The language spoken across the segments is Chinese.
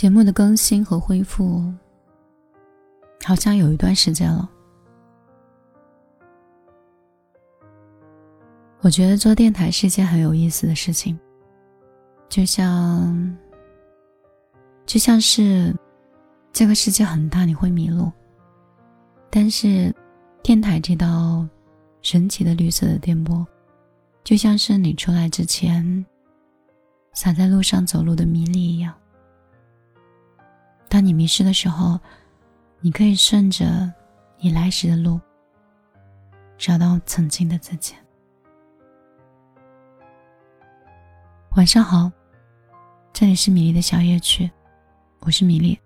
节目的更新和恢复，好像有一段时间了。我觉得做电台是一件很有意思的事情，就像，就像是这个世界很大，你会迷路，但是电台这道神奇的绿色的电波，就像是你出来之前洒在路上走路的米粒一样。当你迷失的时候，你可以顺着你来时的路，找到曾经的自己。晚上好，这里是米粒的小夜曲，我是米粒。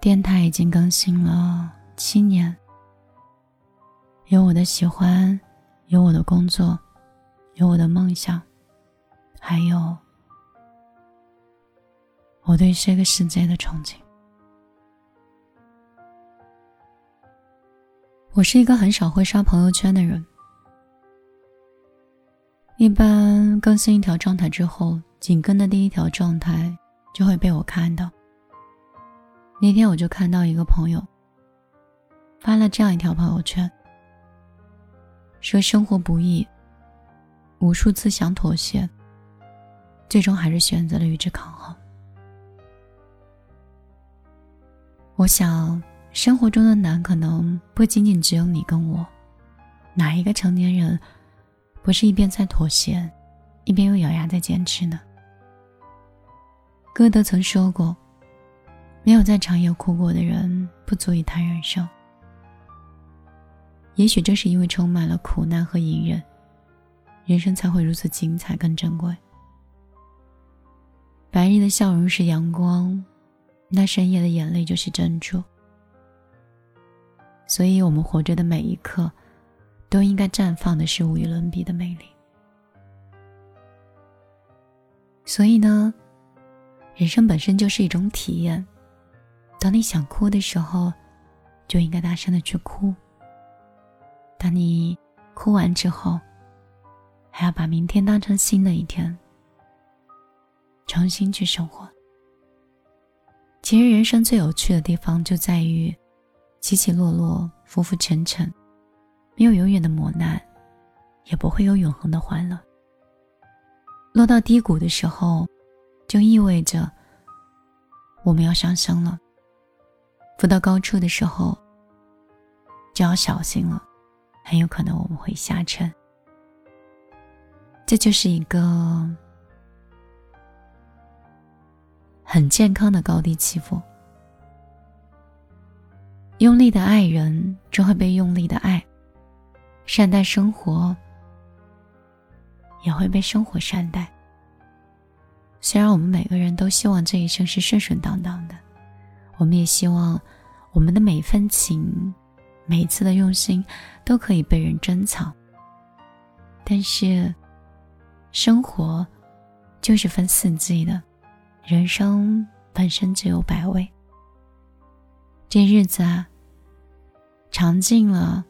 电台已经更新了七年，有我的喜欢，有我的工作，有我的梦想，还有我对这个世界的憧憬。我是一个很少会刷朋友圈的人。一般更新一条状态之后，紧跟的第一条状态就会被我看到。那天我就看到一个朋友发了这样一条朋友圈，说生活不易，无数次想妥协，最终还是选择了与之抗衡。我想，生活中的难可能不仅仅只有你跟我，哪一个成年人？不是一边在妥协，一边又咬牙在坚持呢。歌德曾说过：“没有在长夜哭过的人，不足以谈人生。”也许正是因为充满了苦难和隐忍，人生才会如此精彩更珍贵。白日的笑容是阳光，那深夜的眼泪就是珍珠。所以，我们活着的每一刻。都应该绽放的是无与伦比的美丽。所以呢，人生本身就是一种体验。当你想哭的时候，就应该大声的去哭。当你哭完之后，还要把明天当成新的一天，重新去生活。其实，人生最有趣的地方就在于起起落落，浮浮沉沉。没有永远的磨难，也不会有永恒的欢乐。落到低谷的时候，就意味着我们要上升了；浮到高处的时候，就要小心了，很有可能我们会下沉。这就是一个很健康的高低起伏。用力的爱人，就会被用力的爱。善待生活，也会被生活善待。虽然我们每个人都希望这一生是顺顺当当的，我们也希望我们的每一份情、每一次的用心都可以被人珍藏。但是，生活就是分四季的，人生本身只有百味。这日子啊，尝尽了。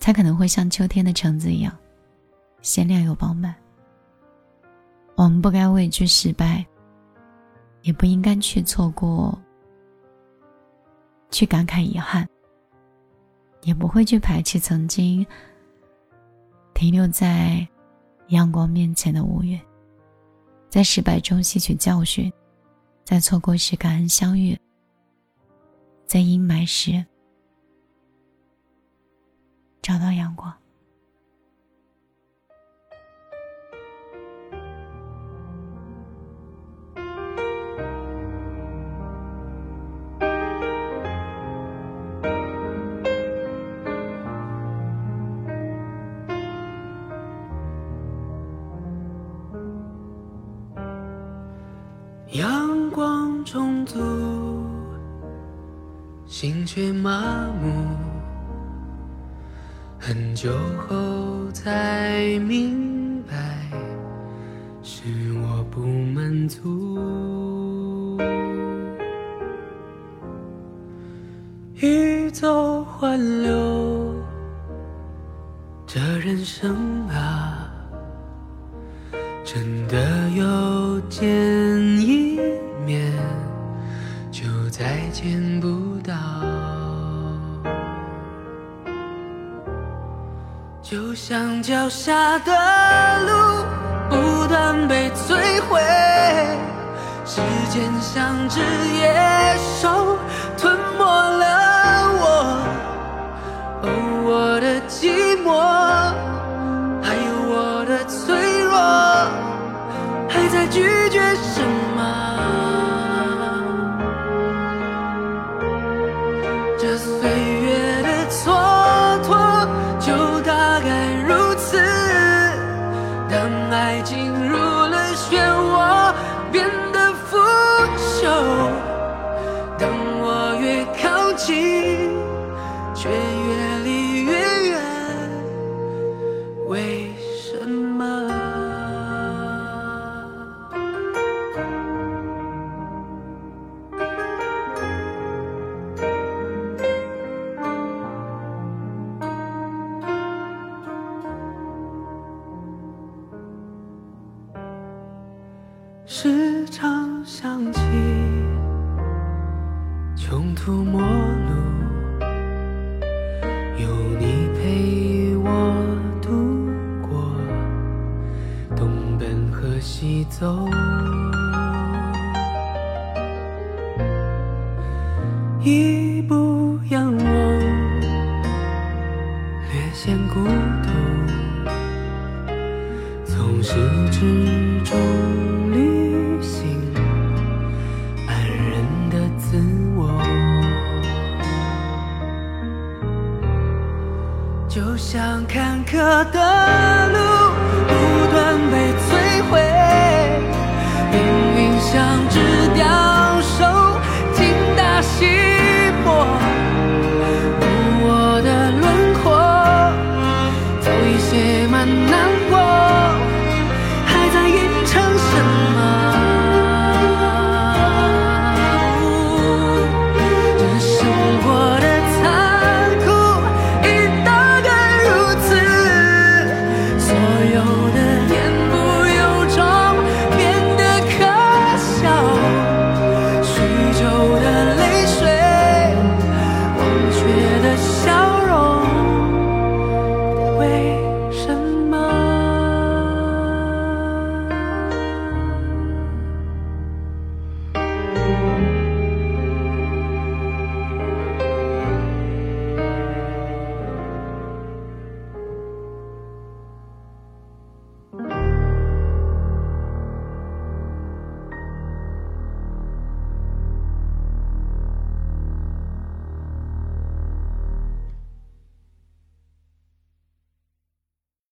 才可能会像秋天的橙子一样鲜亮又饱满。我们不该畏惧失败，也不应该去错过，去感慨遗憾，也不会去排斥曾经停留在阳光面前的乌云。在失败中吸取教训，在错过时感恩相遇，在阴霾时。找到阳光。却麻木。很久后才明白，是我不满足。欲走还留，这人生啊，真的有见就像脚下的路不断被摧毁，时间像只野兽吞没了我，哦，我的寂寞，还有我的脆弱，还在拒绝什么？时常想起穷途末路，有你陪我度过东奔和西走，一步仰望，略显孤独。从始至终坎坷的路不断被摧毁，命运像只雕兽，精打细磨，无我的轮廓早已写满难过。